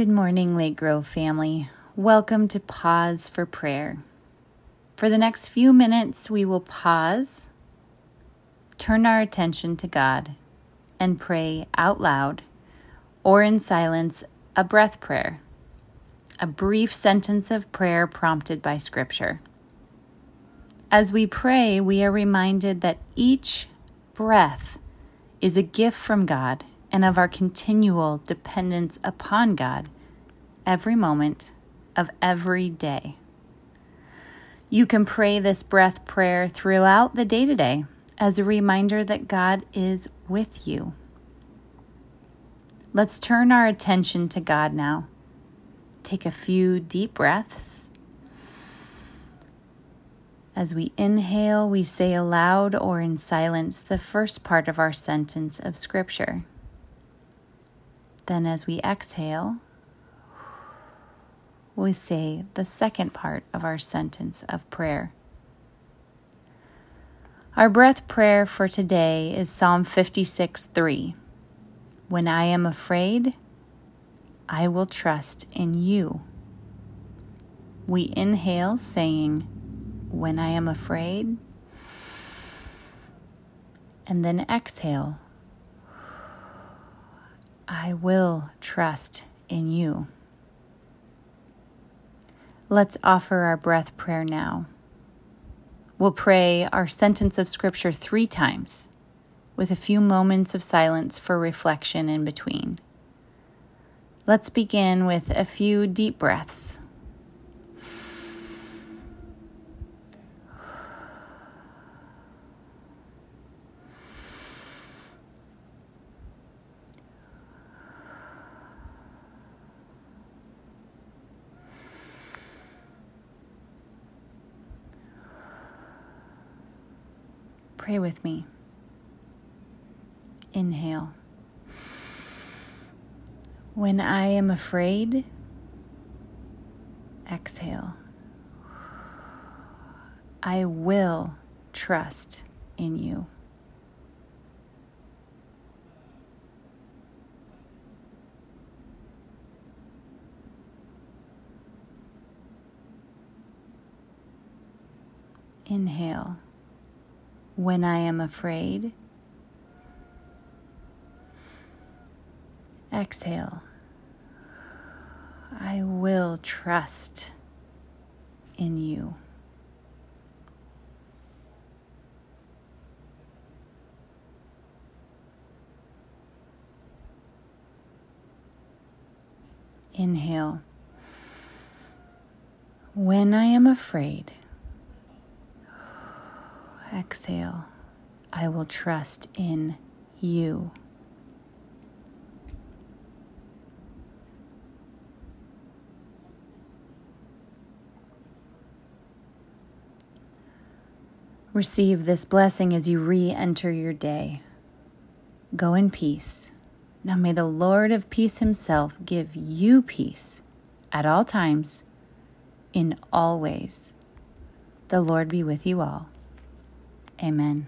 Good morning, Lake Grove family. Welcome to Pause for Prayer. For the next few minutes, we will pause, turn our attention to God, and pray out loud or in silence a breath prayer, a brief sentence of prayer prompted by Scripture. As we pray, we are reminded that each breath is a gift from God and of our continual dependence upon God every moment of every day. You can pray this breath prayer throughout the day today as a reminder that God is with you. Let's turn our attention to God now. Take a few deep breaths. As we inhale, we say aloud or in silence the first part of our sentence of Scripture. Then, as we exhale, we say the second part of our sentence of prayer. Our breath prayer for today is Psalm 56 3. When I am afraid, I will trust in you. We inhale, saying, When I am afraid, and then exhale, I will trust in you. Let's offer our breath prayer now. We'll pray our sentence of Scripture three times, with a few moments of silence for reflection in between. Let's begin with a few deep breaths. Pray with me. Inhale. When I am afraid, exhale. I will trust in you. Inhale when I am afraid. Exhale. I will trust in you. Inhale. When I am afraid, exhale, I will trust in you. Receive this blessing as you re enter your day. Go in peace. Now may the Lord of peace himself give you peace at all times, in all ways. The Lord be with you all. Amen.